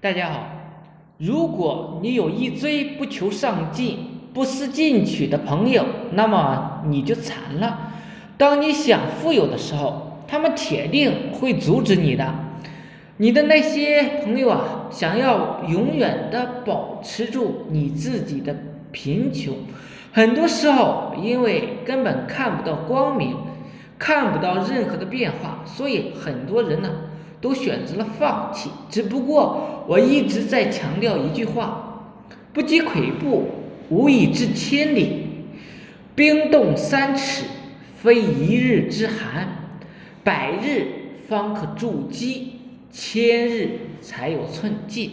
大家好，如果你有一堆不求上进、不思进取的朋友，那么你就惨了。当你想富有的时候，他们铁定会阻止你的。你的那些朋友啊，想要永远的保持住你自己的贫穷，很多时候因为根本看不到光明，看不到任何的变化，所以很多人呢。都选择了放弃。只不过我一直在强调一句话：不积跬步，无以至千里；冰冻三尺，非一日之寒。百日方可筑基，千日才有寸进。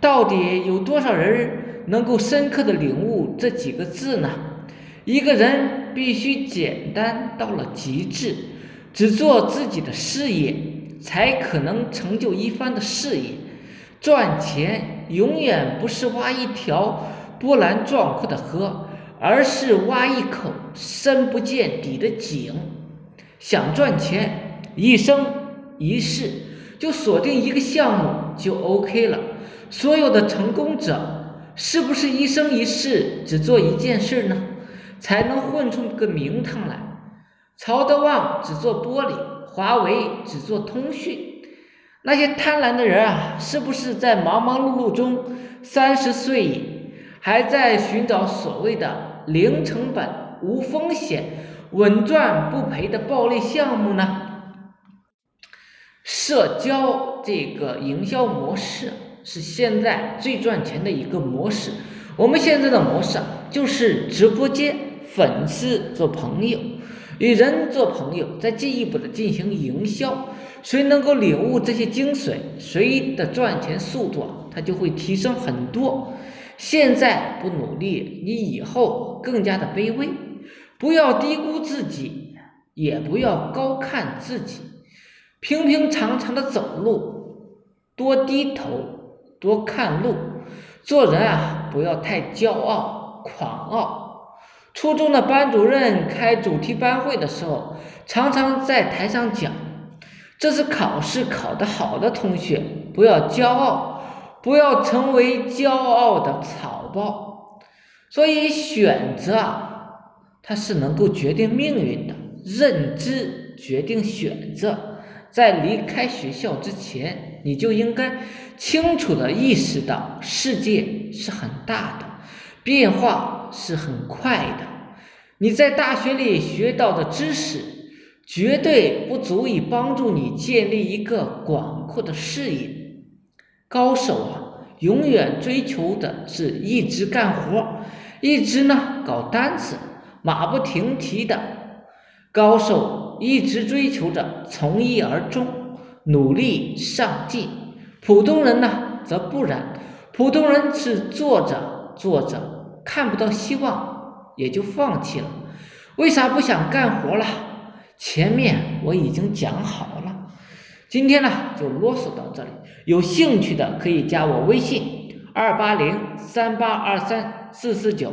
到底有多少人能够深刻的领悟这几个字呢？一个人必须简单到了极致，只做自己的事业。才可能成就一番的事业。赚钱永远不是挖一条波澜壮阔的河，而是挖一口深不见底的井。想赚钱，一生一世就锁定一个项目就 OK 了。所有的成功者是不是一生一世只做一件事呢？才能混出个名堂来？曹德旺只做玻璃。华为只做通讯，那些贪婪的人啊，是不是在忙忙碌碌中，三十岁还在寻找所谓的零成本、无风险、稳赚不赔的暴利项目呢？社交这个营销模式是现在最赚钱的一个模式。我们现在的模式就是直播间粉丝做朋友。与人做朋友，再进一步的进行营销，谁能够领悟这些精髓，谁的赚钱速度啊，他就会提升很多。现在不努力，你以后更加的卑微。不要低估自己，也不要高看自己。平平常常的走路，多低头，多看路。做人啊，不要太骄傲、狂傲。初中的班主任开主题班会的时候，常常在台上讲：“这是考试考得好的同学，不要骄傲，不要成为骄傲的草包。”所以选择啊，它是能够决定命运的，认知决定选择。在离开学校之前，你就应该清楚的意识到，世界是很大的。变化是很快的，你在大学里学到的知识，绝对不足以帮助你建立一个广阔的视野。高手啊，永远追求的是一直干活，一直呢搞单子，马不停蹄的。高手一直追求着从一而终，努力上进。普通人呢，则不然，普通人是做着做着。看不到希望，也就放弃了。为啥不想干活了？前面我已经讲好了。今天呢，就啰嗦到这里。有兴趣的可以加我微信：二八零三八二三四四九。